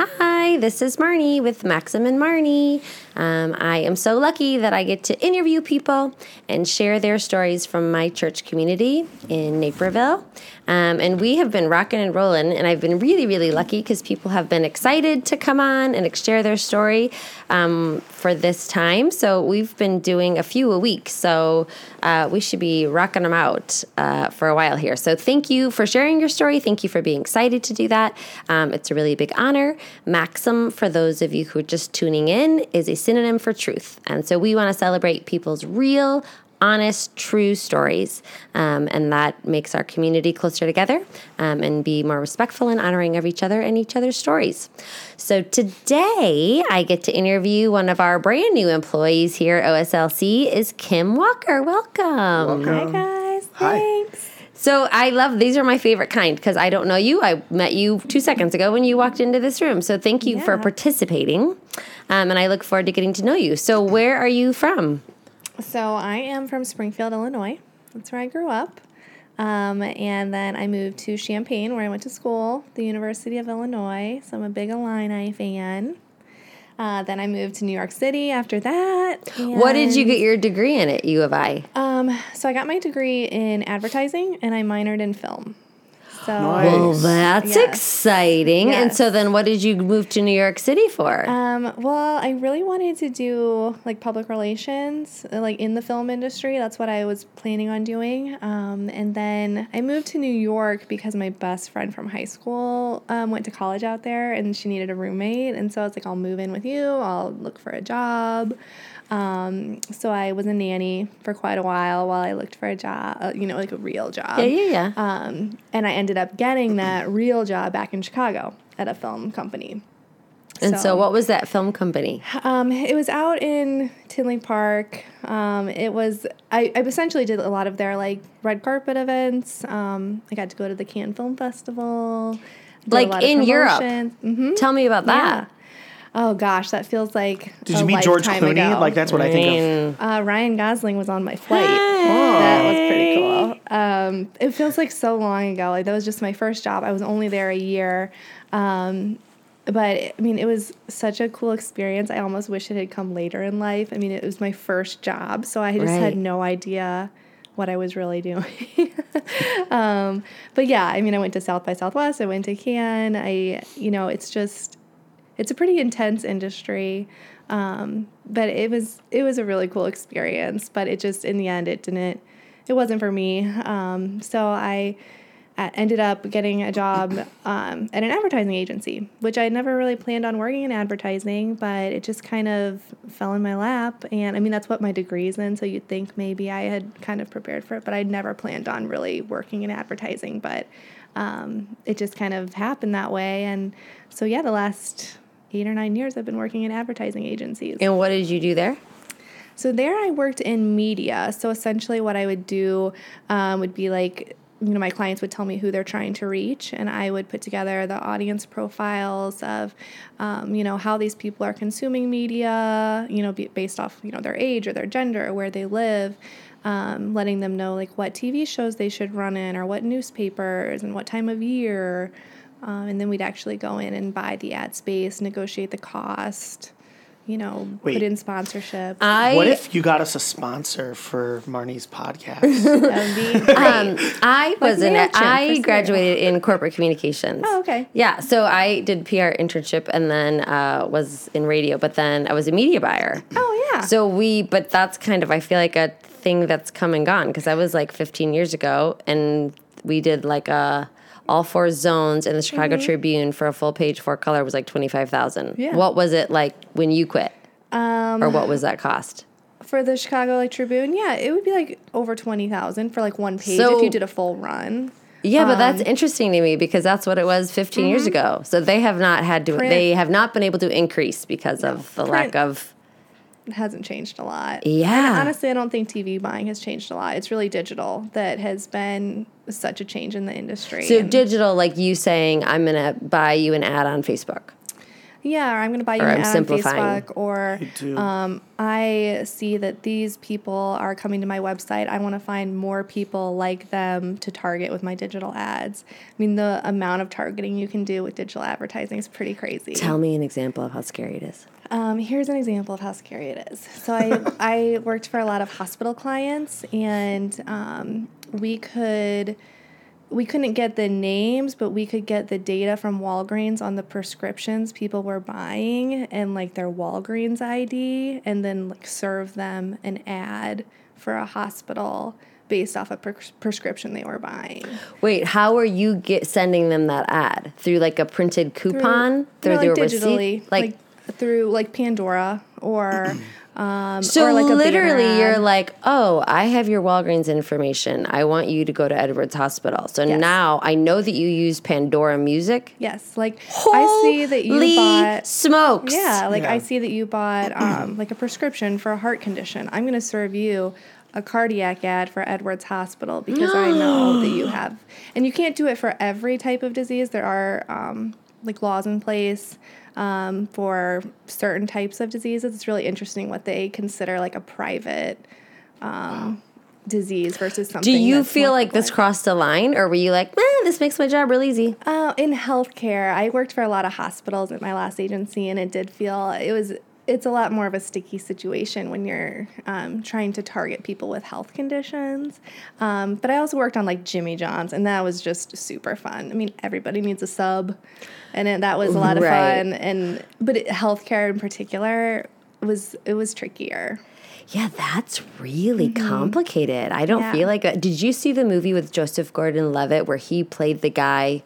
Hi, this is Marnie with Maxim and Marnie. Um, I am so lucky that I get to interview people and share their stories from my church community in Naperville. Um, and we have been rocking and rolling, and I've been really, really lucky because people have been excited to come on and share their story um, for this time. So we've been doing a few a week. So uh, we should be rocking them out uh, for a while here. So thank you for sharing your story. Thank you for being excited to do that. Um, it's a really big honor. Maxim, for those of you who are just tuning in, is a synonym for truth. And so we want to celebrate people's real, honest, true stories. Um, and that makes our community closer together um, and be more respectful and honoring of each other and each other's stories. So today I get to interview one of our brand new employees here at OSLC is Kim Walker. Welcome. Welcome. Hi guys. Hi. Thanks. So I love these are my favorite kind because I don't know you. I met you two seconds ago when you walked into this room. So thank you for participating, um, and I look forward to getting to know you. So where are you from? So I am from Springfield, Illinois. That's where I grew up. Um, and then I moved to Champaign, where I went to school, the University of Illinois. So I'm a big Illini fan. Uh, then I moved to New York City after that. What did you get your degree in at U of I? Um, so I got my degree in advertising, and I minored in film. So Nice. Well, that's Yes. exciting. And so then what did you move to New York City for? Um, well, I really wanted to do like public relations, uh, like in the film industry. That's what I was planning on doing. Um, and then I moved to New York because my best friend from high school um, went to college out there and she needed a roommate. And so I was like, I'll move in with you, I'll look for a job. Um, so I was a nanny for quite a while while I looked for a job, uh, you know, like a real job. yeah, yeah, yeah. Um, and I ended up getting that real job back in Chicago at a film company. and so, what was that film company? Um, it was out in Tinley Park. Um, it was I, I essentially did a lot of their like red carpet events. Um, I got to go to the Cannes Film Festival. Like in Europe? Mhm. Tell me about Yeah. That. Oh gosh, that feels like. Did a you meet George lifetime Clooney? ago. Like that's what I, think of. Uh, Ryan Gosling was on my flight. That was pretty cool. Um, it feels like so long ago. Like that was just my first job. I was only there a year. Um, but I mean, it was such a cool experience. I almost wish it had come later in life. I mean, it was my first job, so I just Right. had no idea what I was really doing. um, but yeah, I mean, I went to South by Southwest. I went to Cannes. I, you know, it's just it's a pretty intense industry um, but it was it was a really cool experience but it just in the end it didn't it wasn't for me. Um, so i ended up getting a job um, at an advertising agency which i never really planned on working in advertising but it just kind of fell in my lap. And i mean that's what my degree's in so you'd think maybe i had kind of prepared for it but I'd never planned on really working in advertising but um, it just kind of happened that way. And so yeah the last eight or nine years I've been working in advertising agencies. And what did you do there? So there I worked in media. So essentially what I would do um, would be like, you know, my clients would tell me who they're trying to reach, and I would put together the audience profiles of, um, you know, how these people are consuming media, you know, based off, you know, their age or their gender or where they live. Um, letting them know like what TV shows they should run in or what newspapers and what time of year. Um, and then we'd actually go in and buy the ad space, negotiate the cost, you know, Wait. put in sponsorship. I What if you got us a sponsor for Marnie's podcast? That would be great. um, I was in I cereal. graduated in corporate communications. Oh, okay. Yeah, so I did PR internship and then uh, was in radio, but then I was a media buyer. oh yeah. So we, but that's kind of I feel like a thing that's come and gone because I was like 15 years ago, and we did like a all four zones in the Chicago Tribune for a full page four color was like 25,000. Yeah. What was it like when you quit, um, or what was that cost? for the Chicago like Tribune, yeah, it would be like over twenty thousand for like one page So- if you did a full run. Yeah, but Um, that's interesting to me because that's what it was 15 years ago. So they have not had to, mm-hmm. Print- they have not been able to increase because of the lack of. Hasn't changed a lot. Yeah. And honestly, I don't think TV buying has changed a lot. It's really digital that has been such a change in the industry. So digital, like you saying, I'm going to buy you an ad on Facebook. Yeah, or I'm going to buy you Or an I'm ad on. Facebook, or too. um, I see that these people are coming to my website. I want to find more people like them to target with my digital ads. I mean, the amount of targeting you can do with digital advertising is pretty crazy. Tell me an example of how scary it is. Um, here's an example of how scary it is. So I I worked for a lot of hospital clients, and um, we could we couldn't get the names, but we could get the data from Walgreens on the prescriptions people were buying and like their Walgreens ID, and then like serve them an ad for a hospital based off a pres- prescription they were buying. Wait, how are you get sending them that ad through like a printed coupon Through, through, no, like digitally, receipt? like, through like Pandora or um, So or like a literally, you're like, oh, I have your Walgreens information. I want you to go to Edwards Hospital. So Yes. now I know that you use Pandora Music. Yes, like I see that you Holy bought. smokes. Yeah, like I see that you bought um, like a prescription for a heart condition. I'm going to serve you a cardiac ad for Edwards Hospital because I know that you have, and you can't do it for every type of disease. There are um, like laws in place um, for certain types of diseases. It's really interesting what they consider like a private um, disease versus something. Do you feel like this crossed a line, or were you like, eh, this makes my job real easy? Uh, in healthcare, I worked for a lot of hospitals at my last agency, and it did feel it was. It's a lot more of a sticky situation when you're um, trying to target people with health conditions. Um, but I also worked on like Jimmy John's, and that was just super fun. I mean, everybody needs a sub, and it, that was a lot of Right. fun. And but it, healthcare in particular was it was trickier. Yeah, that's really complicated. I don't Mm-hmm. Yeah. feel like. that. Did you see the movie with Joseph Gordon-Levitt where he played the guy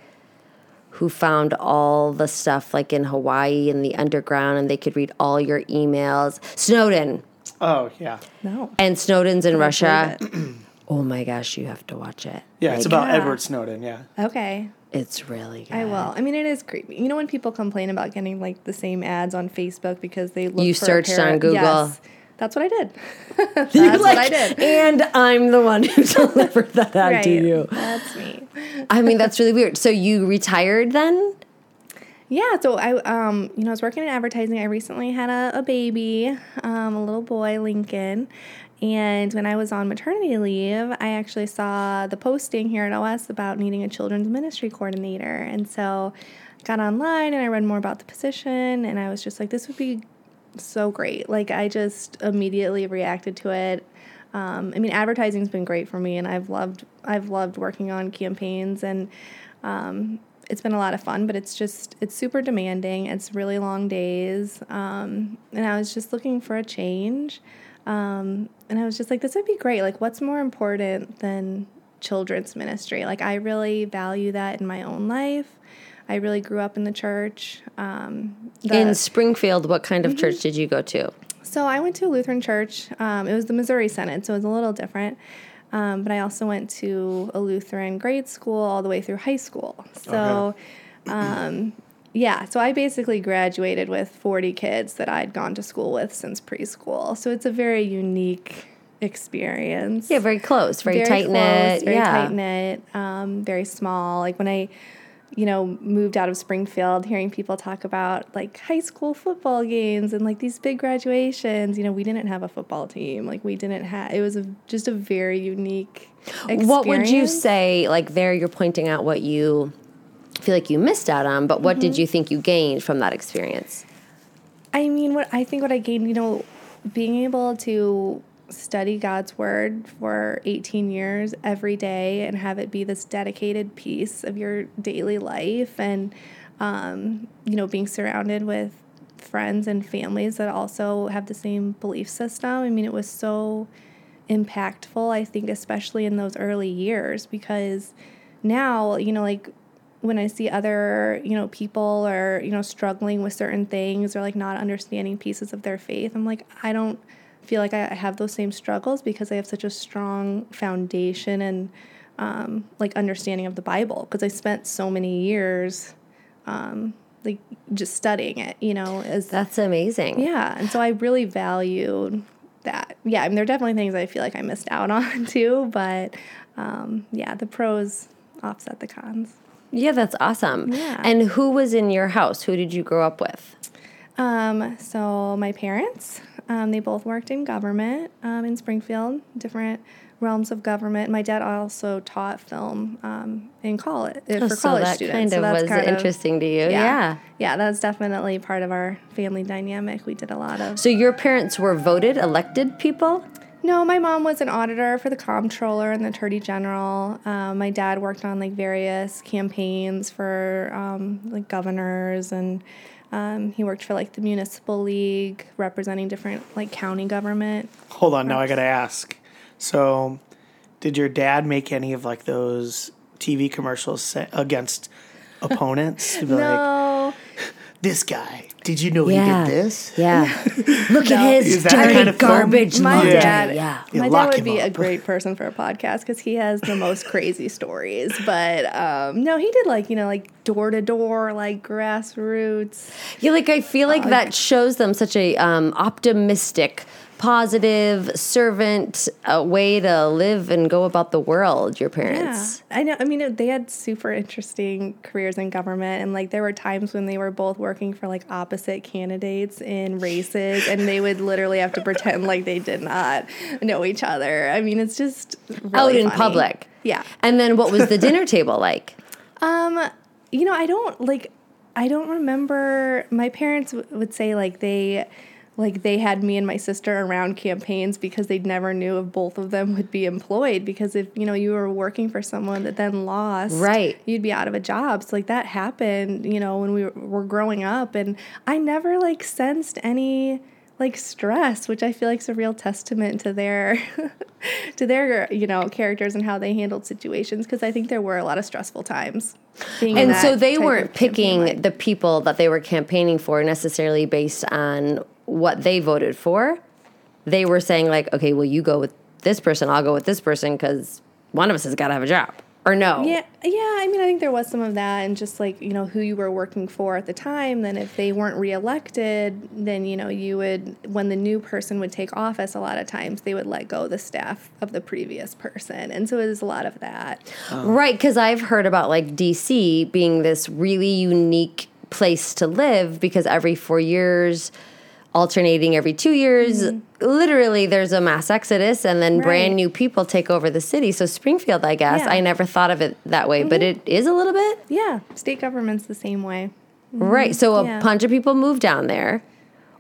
who found all the stuff like in Hawaii in the underground, and they could read all your emails? Snowden Oh yeah, No. and Snowden's in Russia. Oh my gosh, you have to watch it. yeah. It's about Yeah. Edward Snowden. Yeah. Okay. It's really good. I will. I mean, it is creepy. You know when people complain about getting like the same ads on Facebook because they look You for a searched pair on of- Google. Yes, that's what I did. that's You're what I did. And I'm the one who delivered that ad to you. That's me. I mean, that's really weird. So you retired then? Yeah, so I, um, you know, I was working in advertising. I recently had a, a baby, um, a little boy, Lincoln. And when I was on maternity leave, I actually saw the posting here at OS about needing a children's ministry coordinator. And so got online and I read more about the position. And I was just like, this would be so great. Like, I just immediately reacted to it. Um, I mean, advertising's been great for me, and I've loved I've loved working on campaigns, and um, it's been a lot of fun. But it's just it's super demanding. It's really long days, um, and I was just looking for a change. Um, and I was just like, this would be great. Like, what's more important than children's ministry? Like, I really value that in my own life. I really grew up in the church. Um, the- In Springfield, what kind of Mm-hmm. church did you go to? so I went to a Lutheran church. Um, it was the Missouri Synod, so it was a little different. Um, but I also went to a Lutheran grade school all the way through high school. So, um, yeah, so I basically graduated with 40 kids that I'd gone to school with since preschool. So it's a very unique experience Yeah, very close, very, very tight knit. close, very yeah. tight knit, um, very small. Like when I, you know, moved out of Springfield, hearing people talk about like high school football games and like these big graduations. You know, we didn't have a football team. Like we didn't have. It was a, just a very unique. Experience. What would you say? Like there, you're pointing out what you feel like you missed out on, but what Mm-hmm. did you think you gained from that experience? I mean, what I think what I gained, you know, being able to study God's word for 18 years every day and have it be this dedicated piece of your daily life and um, you know, being surrounded with friends and families that also have the same belief system. I mean, it was so impactful, I think, especially in those early years, because now, you know, like when I see other, you know, people or, you know, struggling with certain things or like not understanding pieces of their faith, I'm like, I don't feel like I have those same struggles because I have such a strong foundation and um, like understanding of the Bible because I spent so many years um, like just studying it, you know, as That's amazing. yeah, and so I really valued that. Yeah, I mean, there are definitely things I feel like I missed out on too, but um, yeah, the pros offset the cons. Yeah, that's awesome. Yeah. And who was in your house? Who did you grow up with? Um, so my parents, um, they both worked in government um, in Springfield, different realms of government. My dad also taught film um, in college uh, for Oh, so college that students. kind so of that's was kind of- interesting to you. yeah, yeah. yeah, that's definitely part of our family dynamic. We did a lot of. So your parents were voted, elected people? No, my mom was an auditor for the comptroller and the attorney general. Um, my dad worked on like various campaigns for um, like governors, and um, he worked for like the municipal league, representing different like county government. Hold on, now I gotta ask. So, did your dad make any of like those TV commercials against opponents? Be like, No, this guy. Did you know Yeah. he did this? Yeah. Look No. at his dirty kind of film? garbage my laundry. dad, Yeah. You my lock dad would him be a great person for a podcast because he has the most crazy stories. But um, no, he did like you know like door to door, like grassroots. Yeah, like I feel like that shows them such a um, optimistic, positive servant uh, way to live and go about the world. Your parents. Yeah, I know. I mean, they had super interesting careers in government, and like there were times when they were both working for like opposite candidates in races, and they would literally have to pretend like they did not know each other. I mean, it's just really Out in funny. public. Yeah. And then what was the dinner table like? Um, you know, I don't like. I don't remember. My parents w- would say like they. Like they had me and my sister around campaigns because they never knew if both of them would be employed. Because if you know you were working for someone that then lost, Right. you'd be out of a job. So like that happened, you know, when we were, were growing up, and I never like sensed any like stress, which I feel like is a real testament to their to their you know characters and how they handled situations. Because I think there were a lot of stressful times. being And so they weren't picking life. the people that they were campaigning for necessarily based on what they voted for. They were saying like, okay, well, you go with this person, I'll go with this person because one of us has got to have a job. Or no. Yeah, yeah. I mean, I think there was some of that, and just like you know who you were working for at the time. Then, if they weren't reelected, then you know you would when the new person would take office. A lot of times they would let go the staff of the previous person, and so it was a lot of that. Oh. Right, because I've heard about like DC being this really unique place to live because every four years, alternating every two years, literally there's a mass exodus and then Mm-hmm. Right. brand new people take over the city. So Springfield, I guess, Yeah. Mm-hmm. I never thought of it that way, but it is a little bit. Yeah, state government's the same way. Right. So a Mm-hmm. Yeah. bunch of people move down there.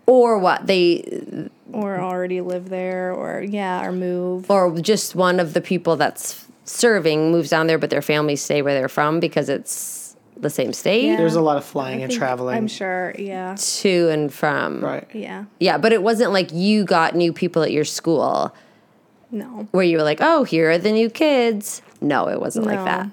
Or what? They Or already live there, or yeah, or move. or just one of the people that's serving moves down there, but their families stay where they're from because it's the same state Yeah. There's a lot of I flying and traveling. I'm sure. Yeah, to and from. Right. yeah. Yeah, but it wasn't like you got new people at your school No, where you were like, oh, here are the new kids. No, it wasn't like that.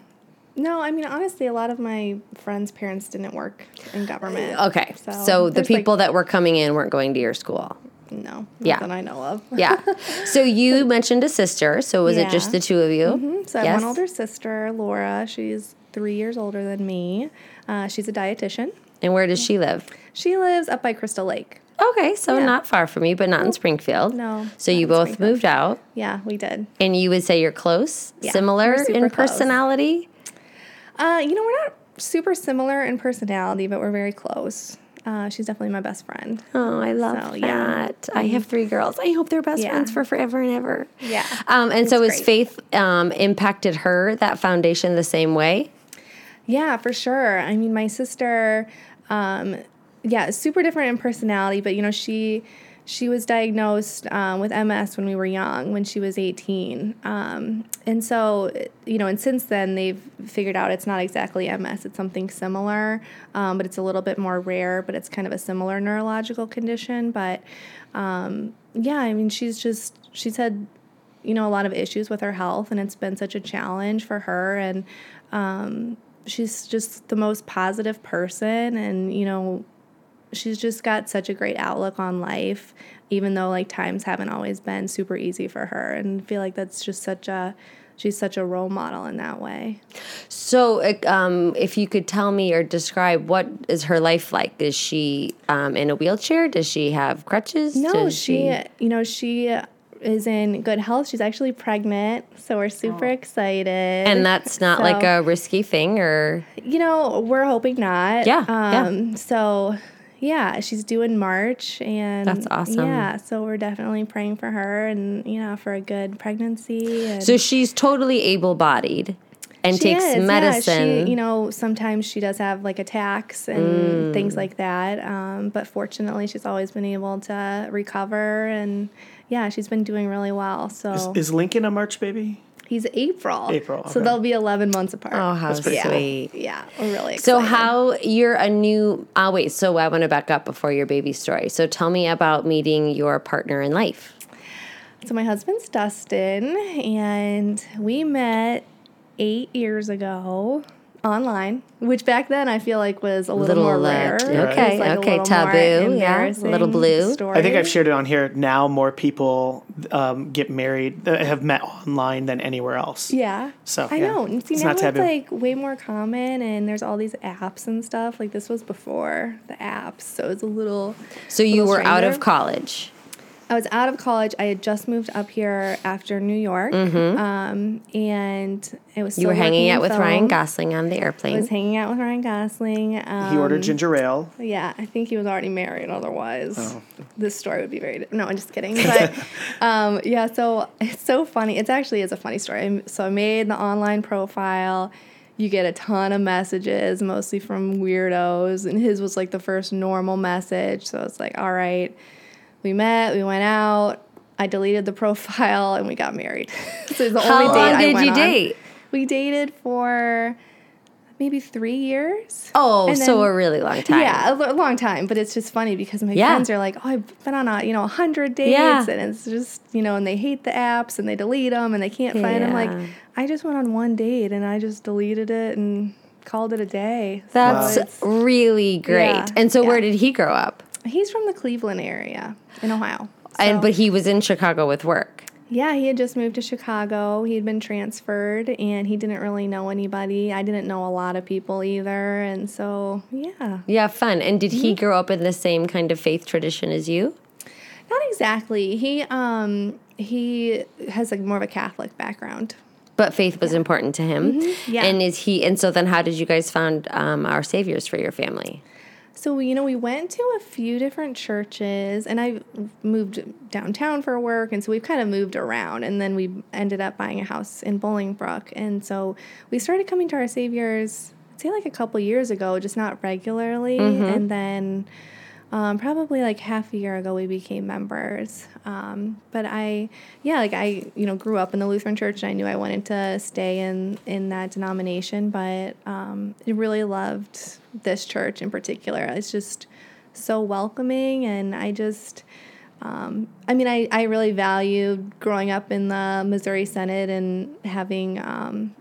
no. I mean, honestly, a lot of my friends' parents didn't work in government. Okay. So, So the there's, like- people that were coming in weren't going to your school. No, not Yeah. that I know of. Yeah. so you mentioned a sister. So was it just the two of you? Mm-hmm. So I have Yes? one older sister, Laura. She's three years older than me. Uh, she's a dietitian. And where does she live? She lives up by Crystal Lake. Okay, so Yeah. not far from you, but not in Springfield. No, So you both moved out, Yeah, we did. and you would say you're close, Yeah, similar in close. personality. Uh, you know, we're not super similar in personality, but we're very close. Uh, she's definitely my best friend. Oh, I love So, yeah. that. I have three girls. I hope they're best Yeah. friends for forever and ever. Yeah. Um, and so It's has faith um, impacted her that foundation the same way? Yeah, for sure. I mean, my sister, um, yeah, super different in personality, but you know, she she was diagnosed um, with MS when we were young, when she was 18. Um, and so, you know, and since then they've figured out it's not exactly MS, it's something similar, um, but it's a little bit more rare, but it's kind of a similar neurological condition. But um, yeah, I mean, she's just, she's had, you know, a lot of issues with her health, and it's been such a challenge for her. And, um, she's just the most positive person and you know she's just got such a great outlook on life even though like times haven't always been super easy for her and I feel like that's just such a she's such a role model in that way So, um, if you could tell me or describe what is her life like? Is she um, in a wheelchair? Does she have crutches? no Does she you know she is in good health she's actually pregnant so we're super excited and that's not So- like a risky thing, or You know, we're hoping not. Yeah, yeah. Um, So, yeah, she's due in March, and That's awesome. Yeah, so we're definitely praying for her, and you know, for a good pregnancy. And So she's totally able bodied and She takes is, yeah. medicine. She, you know, sometimes she does have like attacks and Mm. things like that. Um, but fortunately, she's always been able to recover, and yeah, she's been doing really well. So Is, is Lincoln a March baby? he's April. April, So okay. they'll be eleven months apart. oh, how pretty yeah. cool. sweet. Yeah, we're really excited. So how you're a new? Oh wait. So I want to back up before your baby story. So tell me about meeting your partner in life. So my husband's Dustin, and we met eight years ago online, which back then I feel like was a little, Little, more uh, rare. t- okay, like okay, little taboo, yeah, a little blue. Story. I think I've shared it on here. Now more people um, get married that have met online than anywhere else. Yeah. So, I yeah, know. And see, it's now not it's taboo. like way more common, and there's all these apps and stuff. Like this was before the apps, so it's a little. So you Little were out of college. I was out of college. I had just moved up here after New York, um, and it was. Mm-hmm. You were hanging out with Ryan. Gosling on the airplane. I was hanging out with Ryan Gosling. Um, He ordered ginger ale. Yeah, I think he was already married. Otherwise, Oh. this story would be very. No, I'm just kidding. But um, yeah, so it's so funny. It actually is a funny story. So I made the online profile. You get a ton of messages, mostly from weirdos, and his was like the first normal message. So it's like, all right, we met, we went out. I deleted the profile, and we got married. so it's the How only date long I did went you on. date? We dated for maybe three years. Oh, so a really long time. Yeah, a long time, but it's just funny because my Yeah. friends are like, "Oh, I've been on a you know a hundred dates," Yeah. and it's just you know, and they hate the apps and they delete them and they can't find them. Like, I just went on one date and I just deleted it and called it a day. That's it's- really great. Yeah, and so, where did he grow up? He's from the Cleveland area in Ohio. And but he was in Chicago with work. Yeah, he had just moved to Chicago. He had been transferred and he didn't really know anybody. I didn't know a lot of people either. And so, yeah. Yeah, fun. And did Mm-hmm. he grow up in the same kind of faith tradition as you? Not exactly. He um he has like more of a Catholic background. But faith was important to him. Mm-hmm. Yeah. And is he? And so then, how did you guys found um, our saviors for your family? So, you know, we went to a few different churches and I moved downtown for work. And so we've kind of moved around. And then we ended up buying a house in Bolingbrook. And so we started coming to our Saviors, I'd say like a couple years ago, just not regularly. Mm-hmm. And then um, probably like half a year ago, we became members. Um, but I, yeah, like I, you know, grew up in the Lutheran church and I knew I wanted to stay in, in that denomination, but um, I really loved this church in particular. It's just so welcoming and I just, um, I mean, I, I really valued growing up in the Missouri Synod and having um,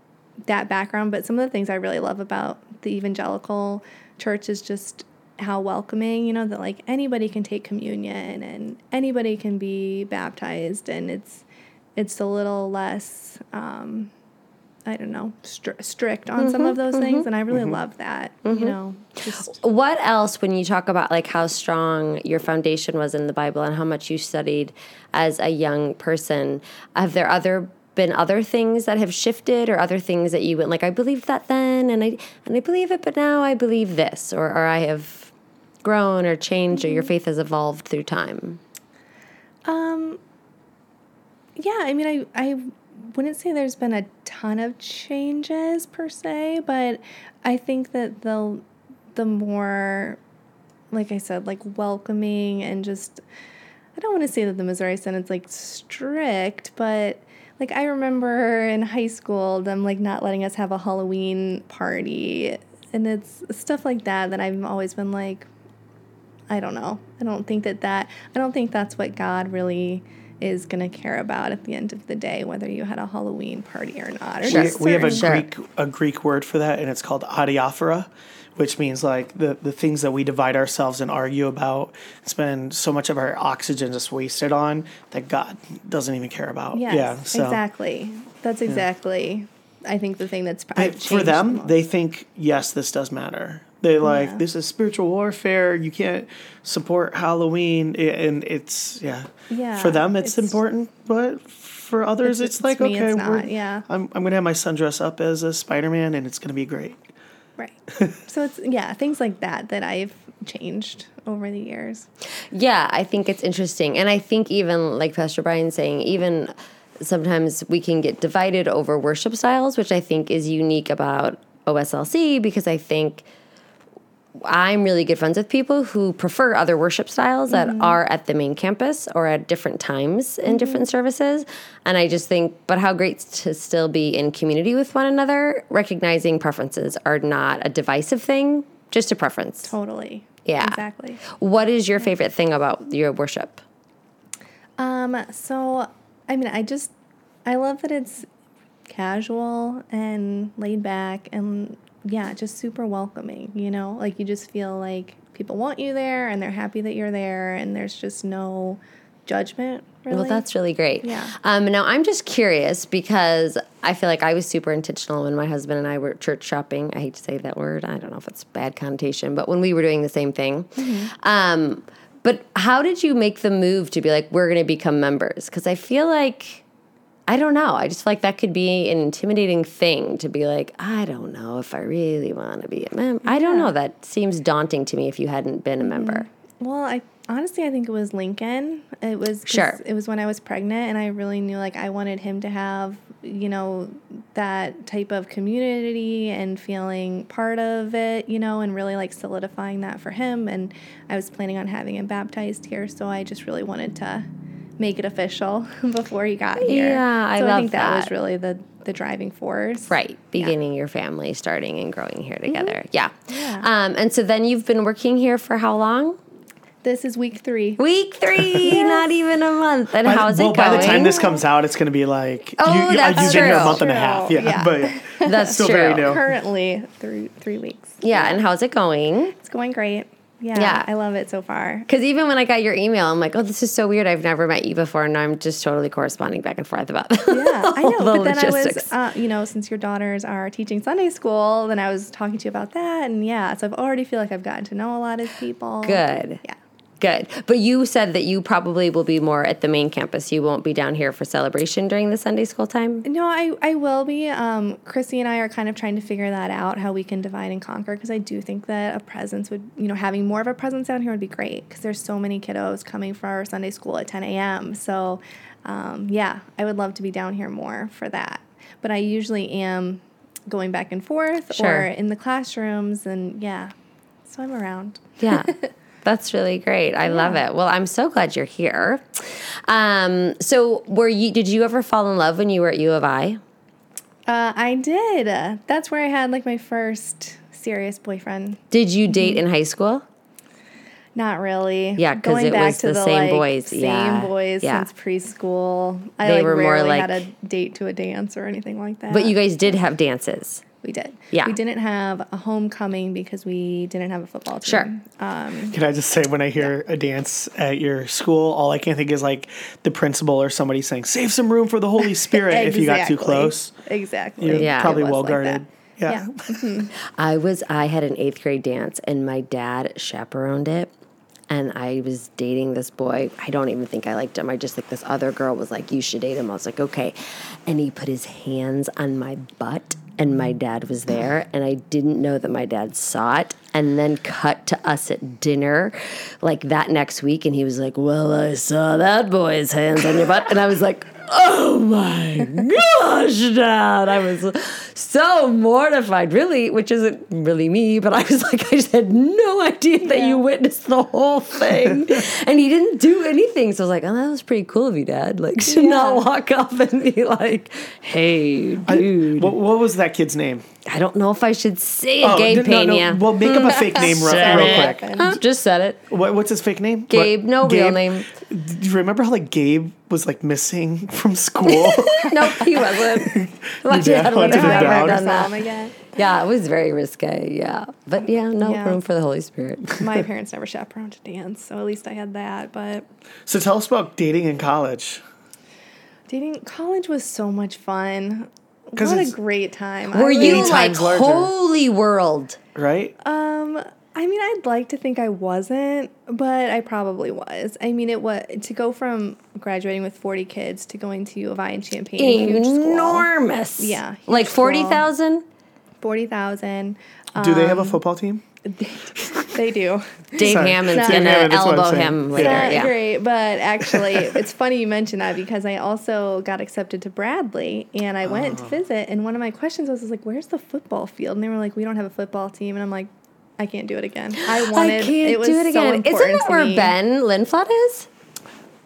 that background. But some of the things I really love about the evangelical church is just how welcoming, you know, that like anybody can take communion and anybody can be baptized, and it's it's a little less, um, I don't know, stri- strict on some of mm-hmm, those things, mm-hmm. and I really mm-hmm. love that. You know, just What else, when you talk about like how strong your foundation was in the Bible and how much you studied as a young person, have there other been other things that have shifted or other things that you went like I believed that then and I and I believe it but now I believe this or or I have grown or changed or your faith has evolved through time. Um, yeah, I mean, I, I wouldn't say there's been a ton of changes per se, but I think that the the more, like I said, like welcoming and just, I don't want to say that the Missouri Synod's like strict, but like I remember in high school them like not letting us have a Halloween party, and it's stuff like that that I've always been like, I don't know. I don't think that that I don't think that's what God really is going to care about at the end of the day, whether you had a Halloween party or not. Or We, just we have a Sure. Greek a Greek word for that, and it's called adiaphora, which means like the the things that we divide ourselves and argue about, spend so much of our oxygen just wasted on that God doesn't even care about. Yes, yeah, so exactly. That's exactly. I think the thing that's for them, they think yes, this does matter. They like Yeah. this is spiritual warfare. You can't support Halloween, and it's yeah. Yeah, For them, it's, it's- important, but for others, It's- it's, it's like me, okay, it's we're, not, yeah. I'm I'm gonna have my son dress up as a Spider Man, and it's gonna be great. Right. so it's yeah, things like that that I've changed over the years. Yeah, I think it's interesting. And I think even like Pastor Brian saying, even sometimes we can get divided over worship styles, which I think is unique about OSLC because I think I'm really good friends with people who prefer other worship styles that are at the main campus or at different times in different services. And I just think, but how great to still be in community with one another, recognizing preferences are not a divisive thing, just a preference. Totally. Yeah. Exactly. What is your favorite thing about your worship? Um, so I mean I just I love that it's casual and laid back and yeah, just super welcoming, you know? Like you just feel like people want you there and they're happy that you're there and there's just no judgment really. Well, that's really great. Yeah. Um, now, I'm just curious because I feel like I was super intentional when my husband and I were church shopping. I hate to say that word. I don't know if it's bad connotation, but when we were doing the same thing. Um, but how did you make the move to be like, we're going to become members? Because I feel like, I don't know. I just feel like that could be an intimidating thing to be like, I don't know if I really want to be a member. I don't know. That seems daunting to me if you hadn't been a member. Mm-hmm. Well, I honestly I think it was Lincoln. It was Sure. It was when I was pregnant, and I really knew like I wanted him to have you know that type of community and feeling part of it, you know, and really like solidifying that for him. And I was planning on having him baptized here, so I just really wanted to make it official before he got here. Yeah, I so I love think that. was really the the driving force. Right, beginning your family, starting and growing here together. Yeah. Mm-hmm. Yeah. Um, and so then you've been working here for how long? This is week three. Week three, not even a month. And By the- how's well, it going? by the time this comes out, it's going to be like Oh, you, you, that's you've been here a true. month and a half. Yeah, Yeah. but yeah. That's still true. very new. Currently three three weeks. Yeah, and how's it going? It's going great. Yeah, Yeah. I love it so far. Because even when I got your email, I'm like, oh, this is so weird. I've never met you before. And I'm just totally corresponding back and forth about that. Yeah, I know. but then I was, uh, you know, since your daughters are teaching Sunday school, then I was talking to you about that, and yeah, so I've already feel like I've gotten to know a lot of people. Good. Yeah. Good. But you said that you probably will be more at the main campus. You won't be down here for celebration during the Sunday school time? No, I, I will be. Um, Chrissy and I are kind of trying to figure that out, how we can divide and conquer, because I do think that a presence would, you know, having more of a presence down here would be great, because there's so many kiddos coming for our Sunday school at 10 a.m. So, um, yeah, I would love to be down here more for that. But I usually am going back and forth Sure. or in the classrooms, and yeah, so I'm around. Yeah. That's really great. I love it. Well, I'm so glad you're here. Um, so, were you? Did you ever fall in love when you were at U of I? Uh, I did. That's where I had like my first serious boyfriend. Did you date in high school? Not really. Yeah, 'cause Going it back was to the the, same like, boys. Same Yeah, boys yeah. since preschool. I They like were more like- had a date to a dance or anything like that. But you guys did have dances. We did. Yeah. We didn't have a homecoming because we didn't have a football team. Sure. Um, can I just say, when I hear a dance at your school, all I can think is like the principal or somebody saying, "Save some room for the Holy Spirit." if you got too close, Exactly. you're Yeah. probably well guarded. that. yeah. Yeah. Mm-hmm. I was I had an eighth grade dance and my dad chaperoned it. And I was dating this boy. I don't even think I liked him. I just like this other girl was like, "You should date him." I was like, "Okay." And he put his hands on my butt, and my mm. dad was there, and I didn't know that my dad saw it. And then cut to us at dinner, like that next week, and he was like, "Well, I saw that boy's hands on your butt," and I was like, "Oh my gosh, dad!" I was so mortified, really, which isn't really me, but I was like, I just had no idea that you witnessed the whole thing. and he didn't do anything. So I was like, oh, that was pretty cool of you, Dad. Like, to not walk up and be like, hey, dude. I, what, what was that kid's name? Don't know if I should say it, Oh, Gabe no, no, no. Pena. Well, make up a fake name real, real quick. Huh, just said it. What, what's his fake name? Gabe, What- no real name. Do you remember how like Gabe was like missing from school? Nope, he wasn't. My dad dad would wanted have him down. done that. again. Yeah, it was very risque. Yeah. But yeah, no Yeah. room for the Holy Spirit. My parents never chaperoned to dance, so at least I had that. But so tell us about dating in college. dating college was so much fun. 'Cause What a great time. Were you like larger. holy world? Right? Um, I mean, I'd like to think I wasn't, but I probably was. I mean, it was to go from graduating with forty kids to going to U of I in Champaign, huge enormous. Yeah, huge like school. forty thousand. Forty thousand. Do they have Um, a football team? They do. Dave Sorry. Hammond's gonna Hammond, that's what I'm elbow him Yeah. later. Not Yeah. great, but actually, it's funny you mentioned that because I also got accepted to Bradley, and I went Oh. to visit. And one of my questions was, was like, "Where's the football field?" And they were like, "We don't have a football team." And I'm like, "I can't do it again. I wanted. I can't it was do it so again. Isn't that where me. Ben Linflat is?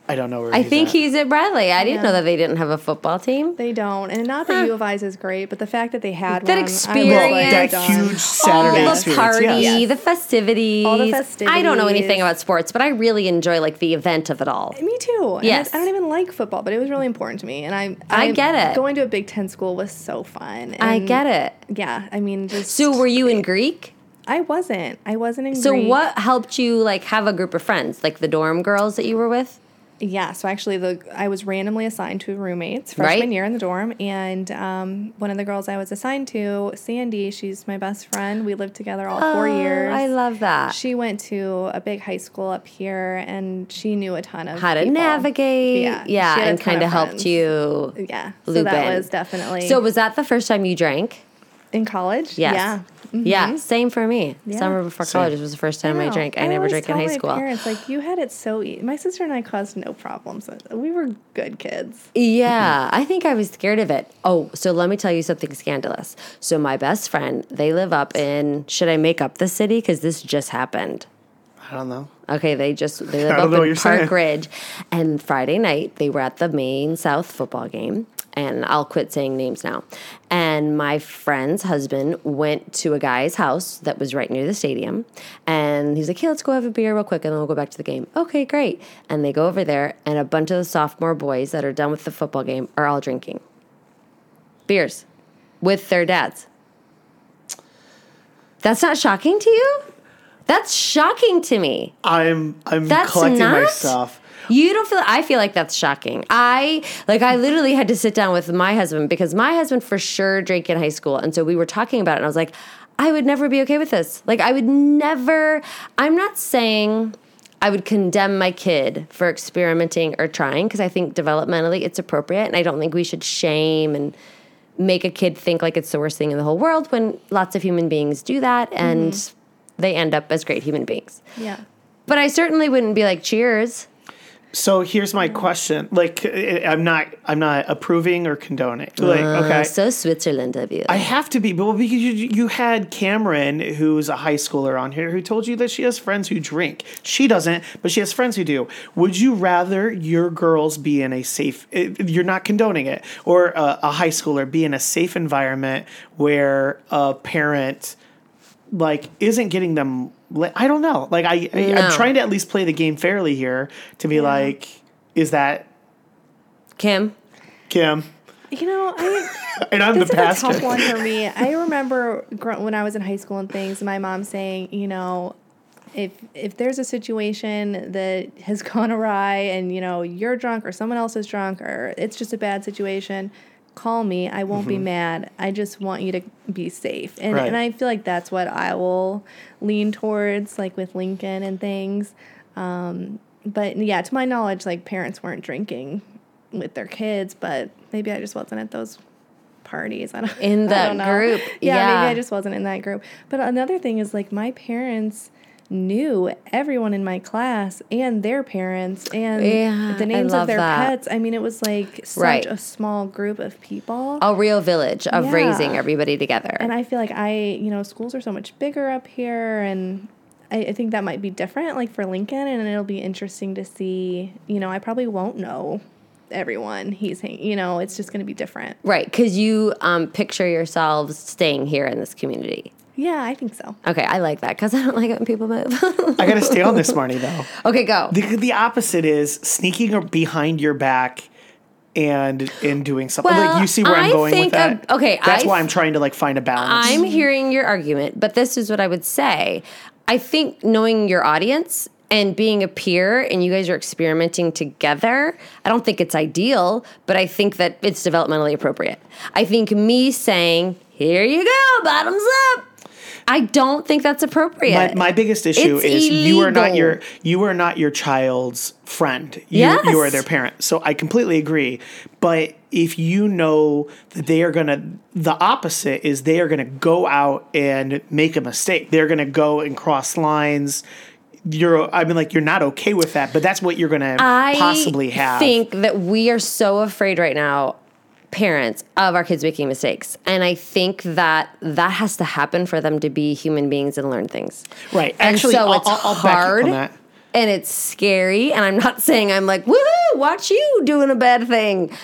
I don't know where. I he's think at. he's at Bradley. I didn't Yeah. know that they didn't have a football team. They don't, and not that U of I's is great, but the fact that they had That one, I was experience. like, that done. huge Saturday All the experience. party, yes. the festivities. All the I don't know anything festivities. about sports, but I really enjoy like the event of it all. Me too. And Yes. I, I don't even like football, but it was really important to me, and I I get it. Going to a Big Ten school was so fun. I and get it. Yeah, I mean, just So were you in Greek? I wasn't. I wasn't in So Greek. what helped you like have a group of friends, like the dorm girls that you were with? Yeah, so actually, the I was randomly assigned to roommates freshman Right. year in the dorm, and um, one of the girls I was assigned to, Sandy, she's my best friend. We lived together all four Oh, years. I love that. She went to a big high school up here, and she knew a ton of How to people. navigate, Yeah, yeah, she had a and kind of helped you. Yeah, so that in. was definitely So was that the first time you drank? in college. Yes. Yeah, Mm-hmm. Yeah, same for me. Yeah. Summer before Same. college was the first time I, know. drank. I, never always drank in tell high my school. Parents like you had it so easy. My sister and I caused no problems. We were good kids. Yeah, I think I was scared of it. Oh, so let me tell you something scandalous. So my best friend, they live up in. Should I make up the city because this just happened? I don't know. Okay, they just they live up in Park saying. Ridge, and Friday night they were at the Maine South football game. And I'll quit saying names now. And my friend's husband went to a guy's house that was right near the stadium, and he's like, "Hey, let's go have a beer real quick, and then we'll go back to the game." Okay, great. And they go over there, and a bunch of the sophomore boys that are done with the football game are all drinking beers with their dads. That's not shocking to you? That's shocking to me. I'm I'm That's collecting my stuff. You don't feel I feel like that's shocking. I like I literally had to sit down with my husband because my husband for sure drank in high school and so we were talking about it and I was like I would never be okay with this. Like I would never I'm not saying I would condemn my kid for experimenting or trying because I think developmentally it's appropriate and I don't think we should shame and make a kid think like it's the worst thing in the whole world when lots of human beings do that and mm-hmm. they end up as great human beings. Yeah. But I certainly wouldn't be like cheers. So here's my question. Like I- I'm not I'm not approving or condoning. Like okay. Uh, so Switzerland of you. I have to be, but well, because you, you had Cameron, who's a high schooler on here, who told you that she has friends who drink. She doesn't, but she has friends who do. Would you rather your girls be in a safe? eh, You're not condoning it, or a, a high schooler be in a safe environment where a parent like isn't getting them. li- I don't know. Like I, I No. I'm trying to at least play the game fairly here to be like, is that Kim, Kim? You know, I And I'm this the is a pastor. tough one for me. I remember gr- when I was in high school and things, my mom saying, you know, if if there's a situation that has gone awry and you know you're drunk or someone else is drunk or it's just a bad situation, call me. I won't be mad. I just want you to be safe. And Right. and I feel like that's what I will lean towards, like with Lincoln and things. Um, but yeah, to my knowledge, like parents weren't drinking with their kids, but maybe I just wasn't at those parties. I don't, In I that don't know. group, Yeah, yeah. maybe I just wasn't in that group. But another thing is like my parents knew everyone in my class and their parents and Yeah, the names of their that. pets. I mean, it was like such Right. a small group of people. a real village of Yeah. raising everybody together. And I feel like I, you know, schools are so much bigger up here, and I, I think that might be different, like for Lincoln, and it'll be interesting to see. You know, I probably won't know everyone he's, you know, it's just going to be different. right, because you um, picture yourselves staying here in this community. Yeah, I think so. Okay, I like that because I don't like it when people move. I got to stay on this, Marnie, though. okay, go. The, the opposite is sneaking behind your back and and doing something. Well, like you see where I I'm going with think that. a- okay, that's I- why I'm trying to like find a balance. I'm hearing your argument, but this is what I would say. I think knowing your audience and being a peer and you guys are experimenting together, I don't think it's ideal, but I think that it's developmentally appropriate. I think me saying, here you go, bottoms up. I don't think that's appropriate. My, my biggest issue It's is you are not your you are not your child's friend. You, Yes. you are their parent. So I completely agree. But if you know that they are gonna the opposite is they are gonna go out and make a mistake. They're gonna go and cross lines. You're I mean like you're not okay with that, but that's what you're gonna I possibly have. I think that we are so afraid right now, parents, of our kids making mistakes. And I think that that has to happen for them to be human beings and learn things. right. And Actually so I'll, it's I'll, I'll back you hard on that. and it's scary. And I'm not saying I'm like, woohoo, watch you doing a bad thing.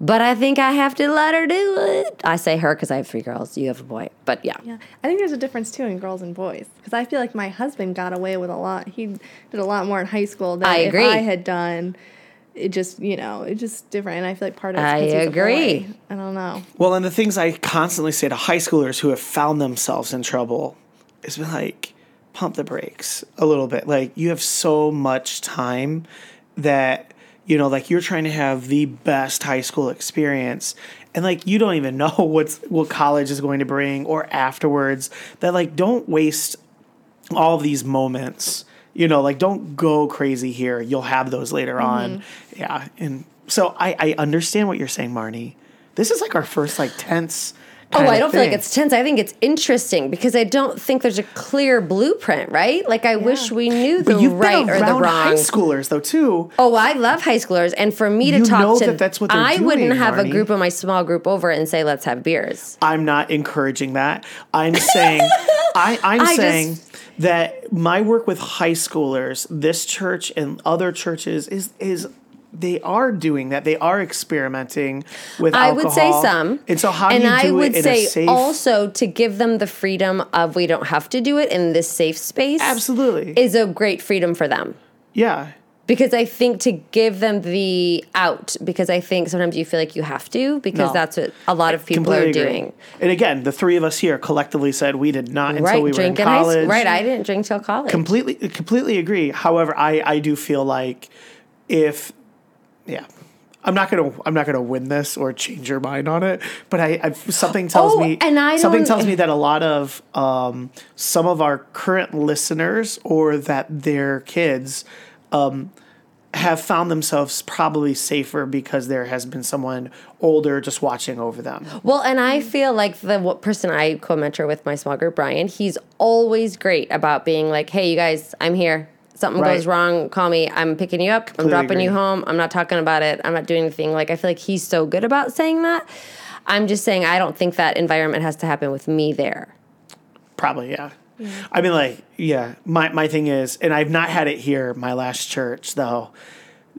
But I think I have to let her do it. I say her because I have three girls. You have a boy. But yeah. Yeah, I think there's a difference too in girls and boys because I feel like my husband got away with a lot. He did a lot more in high school than I if agree. I had done. It just you know it's just different, and I feel like part of it's I 'cause he's a agree. I don't know. Well, and the things I constantly say to high schoolers who have found themselves in trouble is like, pump the brakes a little bit. Like, you have so much time that, you know, like you're trying to have the best high school experience. And like you don't even know what's what college is going to bring or afterwards. That like don't waste all of these moments. You know, like don't go crazy here. You'll have those later mm-hmm. on. Yeah. And so I, I understand what you're saying, Marnie. This is like our first like tense. Oh, I don't feel like it's tense. I think it's interesting because I don't think there's a clear blueprint, right? Like I wish we knew the right or the around high schoolers though too. Oh, I love high schoolers, and for me to You talk to, that that's what I wouldn't doing, have a group of my small group over and say, "Let's have beers." I'm not encouraging that. I'm saying I, I'm I saying just- that my work with high schoolers, this church and other churches is is they are doing that. They are experimenting with I alcohol. would say some, And so how and do you I do would it in say a safe also to give them the freedom of we don't have to do it in this safe space. Absolutely. is a great freedom for them. yeah. Because I think to give them the out because I think sometimes you feel like you have to because No. that's what a lot of people are agree. doing. And again, the three of us here collectively said we did not until right, we were in drink in high college. Right, I didn't drink till college. completely completely agree however i i do feel like if yeah i'm not gonna i'm not gonna win this or change your mind on it but i i something tells Oh, me and I something tells me that a lot of um some of our current listeners or that their kids um have found themselves probably safer because there has been someone older just watching over them. Well, and I feel like the person I co-mentor with my small group, Brian, he's always great about being like, "Hey, you guys, I'm here. Something Right. goes wrong, call me. I'm picking you up. I'm Completely dropping you home. I'm not talking about it. I'm not doing anything." Like I feel like he's so good about saying that. I'm just saying I don't think that environment has to happen with me there. Probably, yeah. I mean, like, yeah. My my thing is, and I've not had it here. My last church, though,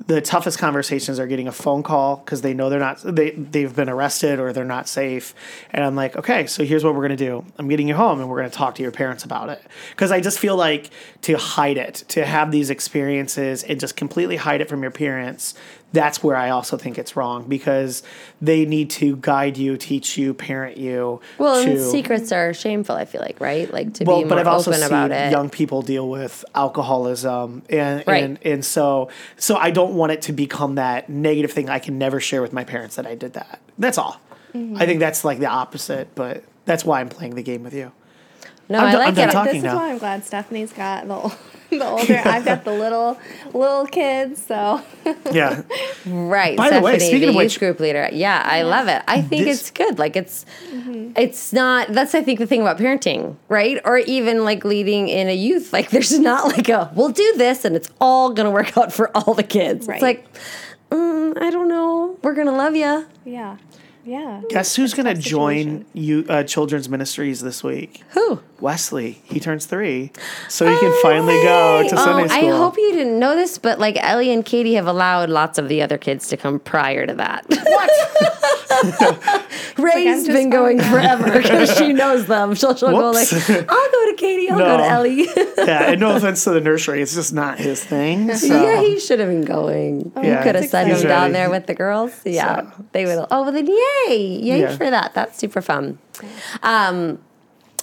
the toughest conversations are getting a phone call because they know they're not they they've been arrested or they're not safe, and I'm like, okay, so here's what we're gonna do. I'm getting you home, and we're gonna talk to your parents about it because I just feel like to hide it, to have these experiences and just completely hide it from your parents. That's where I also think it's wrong because they need to guide you, teach you, parent you. Well, to, and secrets are shameful. I feel like, right? Like to well, be more but I've also open seen about it. young people deal with alcoholism, and Right. and and so so I don't want it to become that negative thing. I can never share with my parents that I did that. That's all. Mm-hmm. I think that's like the opposite, but that's why I'm playing the game with you. no, I'm I done- I'm like done it. talking. this is now. why I'm glad Stephanie's got the the older. I've got the little little kids, so Yeah, Right. By the way, speaking the of youth which- group leader. Yeah, I love it. I think This- it's good. Like it's it's not that's I think the thing about parenting, right? Or even like leading in a youth. Like there's not like a we'll do this and it's all gonna work out for all the kids. Right. It's like mm, I don't know. We're gonna love you. yeah, yeah. guess who's going to join you uh, children's ministries this week? Who? Wesley. He turns three, so he can finally go to Oh, Sunday school. I hope you didn't know this, but like Ellie and Katie have allowed lots of the other kids to come prior to that. Ray's just been going finding forever because she knows them. She'll, she'll go like, I'll go to Katie, I'll go to Ellie. yeah, and no offense to the nursery, it's just not his thing. So. yeah, he should have been going. Yeah, you could have sent him down there with the girls. Yeah, So- they would. Oh, well then, yay, yay Yeah. for that. That's super fun. Um,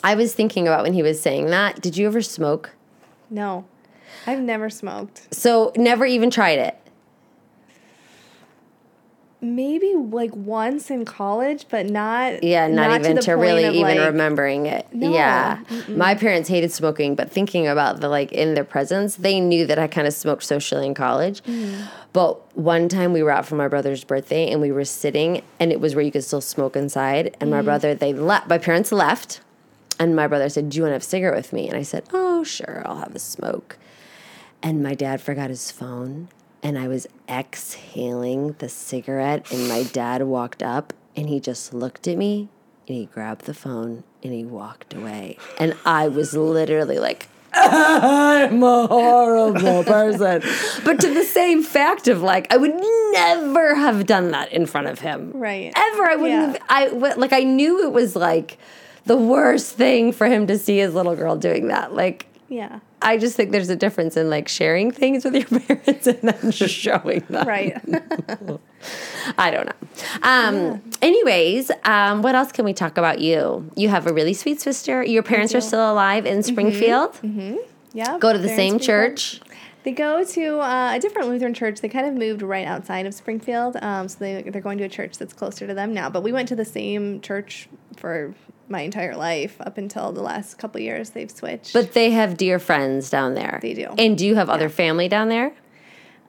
I was thinking about when he was saying that. Did you ever smoke? No, I've never smoked. So never even tried it. Maybe like once in college, but not. Yeah, not, even the to, really even like- remembering it. No, Yeah. My parents hated smoking, but thinking about the like in their presence, they knew that I kind of smoked socially in college. Mm. But one time we were out for my brother's birthday and we were sitting and it was where you could still smoke inside. And Mm. my brother, they left, my parents left. And my brother said, Do you want to have a cigarette with me? And I said, Oh, sure, I'll have a smoke. And my dad forgot his phone. And I was exhaling the cigarette. And my dad walked up and he just looked at me and he grabbed the phone and he walked away. And I was literally like, I'm a horrible person. but to the same fact of like, I would never have done that in front of him. Right. Ever. I wouldn't Yeah. have, I, like, I knew it was like the worst thing for him to see his little girl doing that. Like, Yeah. I just think there's a difference in like sharing things with your parents and then just showing them. Right. I don't know. Um, Anyways, um, what else can we talk about you? You have a really sweet sister. Your parents are. Mm-hmm. still alive in Springfield. mhm yeah. Go to the same church. They go to uh, a different Lutheran church. They kind of moved right outside of Springfield, um, so they they're going to a church that's closer to them now. But we went to the same church for my entire life up until the last couple years. They've switched. But they have dear friends down there. They do. And do you have other family down there?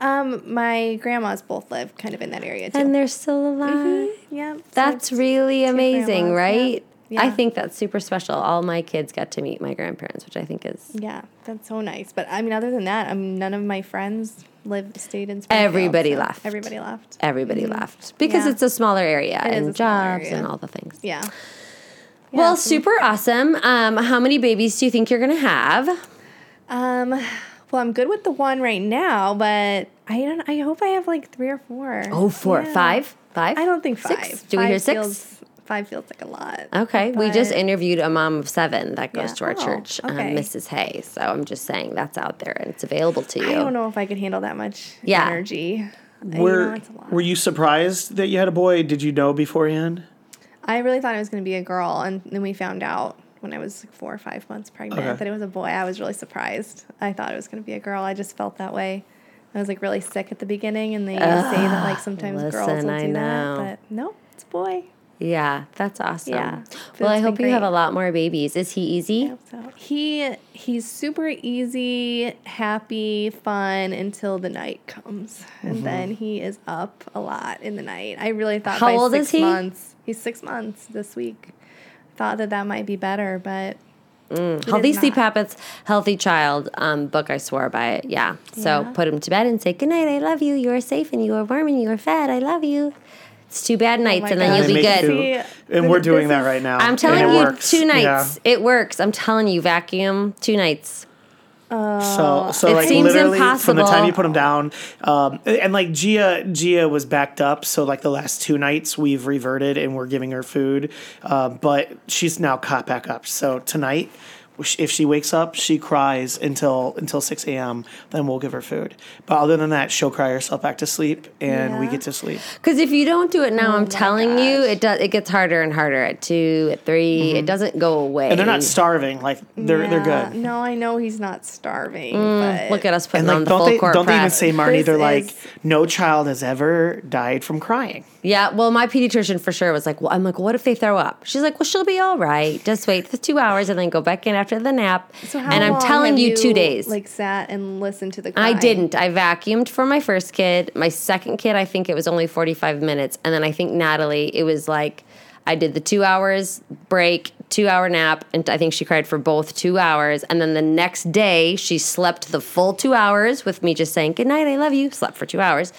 um, my grandmas both live kind of in that area too. And they're still mm-hmm. alive. yeah, That's it's- really amazing, grandmas, right? yeah. I think that's super special. All my kids got to meet my grandparents, which I think is yeah, that's so nice. But I mean, other than that, I mean, none of my friends live stayed in Springfield. Everybody so left. Everybody left. everybody mm-hmm. left because Yeah. it's a smaller area It and jobs area. and all the things. Yeah. Well, Yeah, super awesome. Um, how many babies do you think you're going to have? Um, well, I'm good with the one right now, but I don't. I hope I have like three or four. Oh, four, Yeah. five, five. I don't think five. Six? Do we hear six? Feels, five feels like a lot. Okay, we just interviewed a mom of seven that goes Yeah. to our Oh, church, um. Mrs. Hay. So I'm just saying that's out there and it's available to you. I don't know if I could handle that much Yeah. energy. I- you Were know, it's a lot. Were you surprised that you had a boy? Did you know beforehand? I really thought it was going to be a girl, and then we found out when I was like four or five months pregnant Okay. that it was a boy. I was really surprised. I thought it was going to be a girl. I just felt that way. I was like really sick at the beginning, and they say that like sometimes girls listen, will I do know. that, but no, it's a boy. Yeah, that's awesome. Yeah, Well, I hope you have a lot more babies. Is he easy? So he he's super easy, happy, fun until the night comes, Mm-hmm. and then he is up a lot in the night. I really thought How by old six is he? months. He's six months this week. Thought that that might be better, but it Healthy is sleep not. habits, healthy child. Um, book I swore by it. Yeah. So Yeah. put him to bed and say good night. I love you. You are safe and you are warm and you are fed. I love you. It's two bad nights Oh and then God. you'll They be good. you- See, and we're doing that right now. I'm telling you, works. two nights. Yeah. It works. I'm telling you, vacuum two nights. So, so It like literally from the time you put them down, um, and like Gia, Gia was backed up. So like the last two nights we've reverted and we're giving her food, uh, but she's now caught back up. So tonight, if she wakes up, she cries until until six a.m. Then we'll give her food. But other than that, she'll cry herself back to sleep, and we get to sleep. Because if you don't do it now, I'm my telling you, it does. It gets harder and harder at two, at 3 It doesn't go away. Mm-hmm. And they're not starving. Like they're they're good. No, I know he's not starving. Mm, but Look at us putting And on the don't full they court don't they even say, Marnie? This They're like, no child has ever died from crying. Yeah, well, my pediatrician for sure was like, well, I'm like, what if they throw up? She's like, well, she'll be all right. Just wait for two hours and then go back in after the nap. So how and I'm long telling have you, two days. Like sat and listened to the. I didn't. I vacuumed for my first kid. My second kid, I think it was only 45 minutes. And then I think Natalie, it was like I did the two hours break, two hour nap, and I think she cried for both two hours. And then the next day, she slept the full two hours with me just saying, Good night, I love you. Slept for two hours.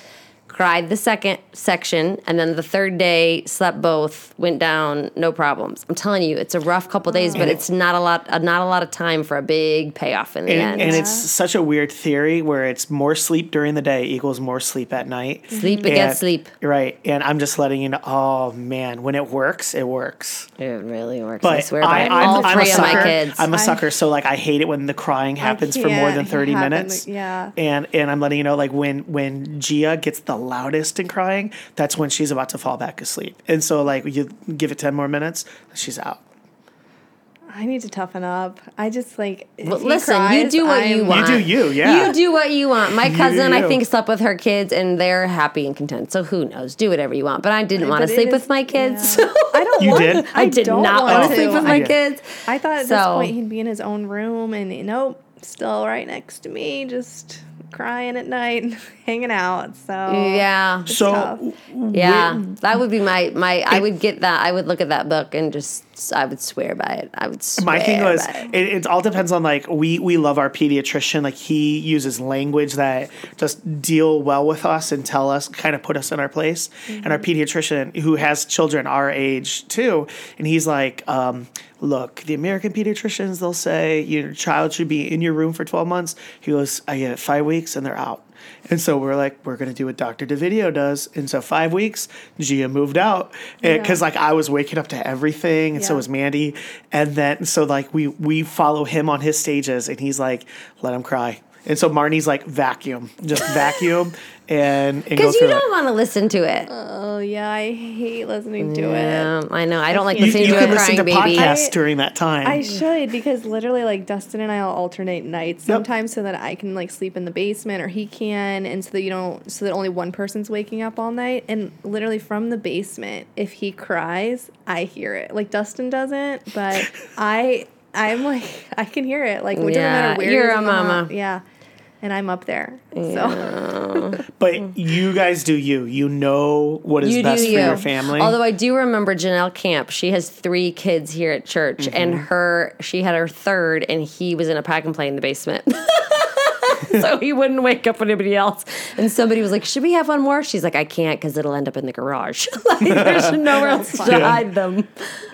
Cried the second section, and then the third day slept both, went down, no problems. I'm telling you, it's a rough couple days, but it's not a lot, uh, not a lot of time for a big payoff in the And, end. and it's such a weird theory where it's more sleep during the day equals more sleep at night. Sleep begets And- sleep. Right. And I'm just letting you know, oh man, when it works, it works. It really works. But I swear by I, it. I'm, all I'm a three of sucker. my kids. I'm a I- sucker. So like I hate it when the crying happens for more than 30 minutes. yeah. And and I'm letting you know like when when Gia gets the loudest in crying, that's when she's about to fall back asleep. And so like you give it 10 more minutes, she's out. I need to toughen up. I just like. Well, he listen, you do what you I'm- want. do you, yeah. You do what you want. My cousin, I you. think, slept with her kids, and they're happy and content. So who knows? Do whatever you want. But I didn't want to sleep is- with my kids. yeah. I don't. You want, did? I did don't want to sleep with my did. kids. I thought at this point he'd be in his own room, and you nope, still right next to me, just crying at night, hanging out. So Yeah. it's So tough. Yeah, that would be my my. I would get that. I would look at that book and just I would swear by it. I would swear my thing was it. it, it all depends on like we we love our pediatrician like he uses language that just deal well with us and tell us kind of put us in our place and our pediatrician who has children our age too and he's like um, look the american pediatricians they'll say your child should be in your room for 12 months he goes i get five weeks and they're out and so we're like, we're going to do what Dr. DeVideo does. And so five weeks, Gia moved out because like I was waking up to everything, and so was Mandy. And then so like we we follow him on his stages, and he's like, let him cry. And so Marnie's like vacuum, just vacuum, and and go because you through don't want to listen to it. Oh yeah, I hate listening to it. Yeah, I know. I don't like You- You, listening you to can a listen crying to baby. podcasts I- during that time. I should because literally like Dustin and I'll alternate nights sometimes so that I can like sleep in the basement or he can and so that you don't so that only one person's waking up all night and literally from the basement if he cries I hear it like Dustin doesn't but I I'm like I can hear it like it doesn't Yeah, matter where he you're a mama. house. yeah and I'm up there so but you guys do you. You know what is you best for you. your family. Although I do remember Janelle Camp. She has three kids here at church, and Mm-hmm. her she had her third, and he was in a pack and play in the basement. so he wouldn't wake up with anybody else. And somebody was like, "Should we have one more?" She's like, "I can't because it'll end up in the garage. like there's nowhere else to Yeah. hide them."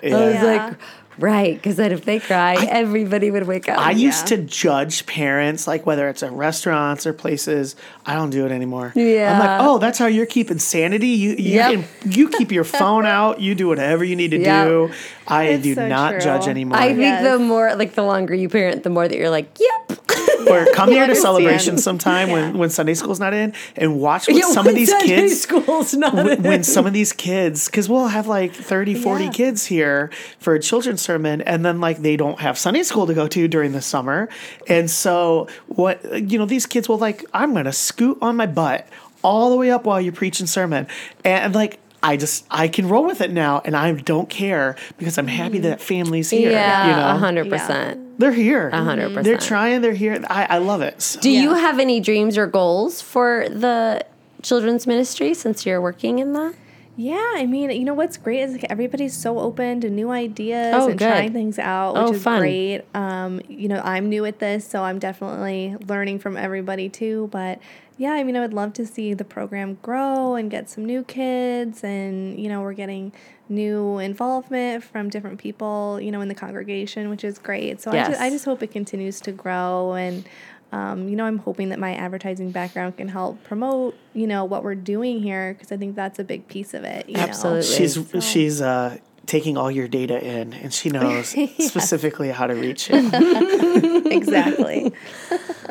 I was Yeah. like, "Right," because then if they cry, everybody would wake up. I used to judge parents, like whether it's at restaurants or places. I don't do it anymore. Yeah. I'm like, oh, that's how you're keeping sanity. You you, Yep. can, you keep your phone out. You do whatever you need to Yep. do. I It's do so not true. judge anymore. I think Yes. the more like the longer you parent, the more that you're like, "Yep." Or come here to celebration sometime when, when Sunday school's not in and watch what Yeah, some when of these Sunday kids school's not when, when some of these kids because we'll have like 30 40 Yeah. kids here for a children's sermon and then like they don't have sunday school to go to during the summer. And so what you know these kids will like i'm gonna scoot on my butt all the way up while you're preaching sermon. And like I just I can roll with it now, and I don't care because I'm happy mm-hmm. that family's here. Yeah, you a know, hundred percent. They're here. A hundred They're trying. They're here. I, I love it. So- Do you have any dreams or goals for the children's ministry since you're working in that? Yeah, I mean, you know what's great is like everybody's so open to new ideas Oh, and good. trying things out, which Oh, is fun. great. Um, you know, I'm new at this, so I'm definitely learning from everybody too. But yeah, I mean, I would love to see the program grow and get some new kids, and you know, we're getting new involvement from different people, you know, in the congregation, which is great. So I just, I just hope it continues to grow and. Um, you know, I'm hoping that my advertising background can help promote, you know, what we're doing here because I think that's a big piece of it. You Absolutely. She's So- she's uh, taking all your data in, and she knows specifically how to reach you. Know? exactly.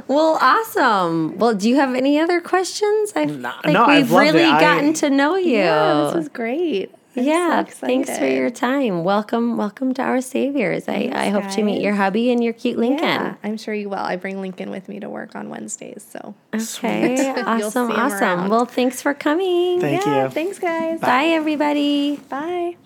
Well, awesome. Well, do you have any other questions? I feel like no, I've we've really it. I- gotten to know you. Yeah, this was great. I'm so Yeah, thanks for your time. Welcome, welcome to our saviors. I, I Thanks, hope to meet your hubby and your cute Lincoln. Yeah, I'm sure you will. I bring Lincoln with me to work on Wednesdays, so Okay, awesome, awesome. around. Well, thanks for coming. Thank yeah. you. Thanks, guys. Bye, everybody. Bye.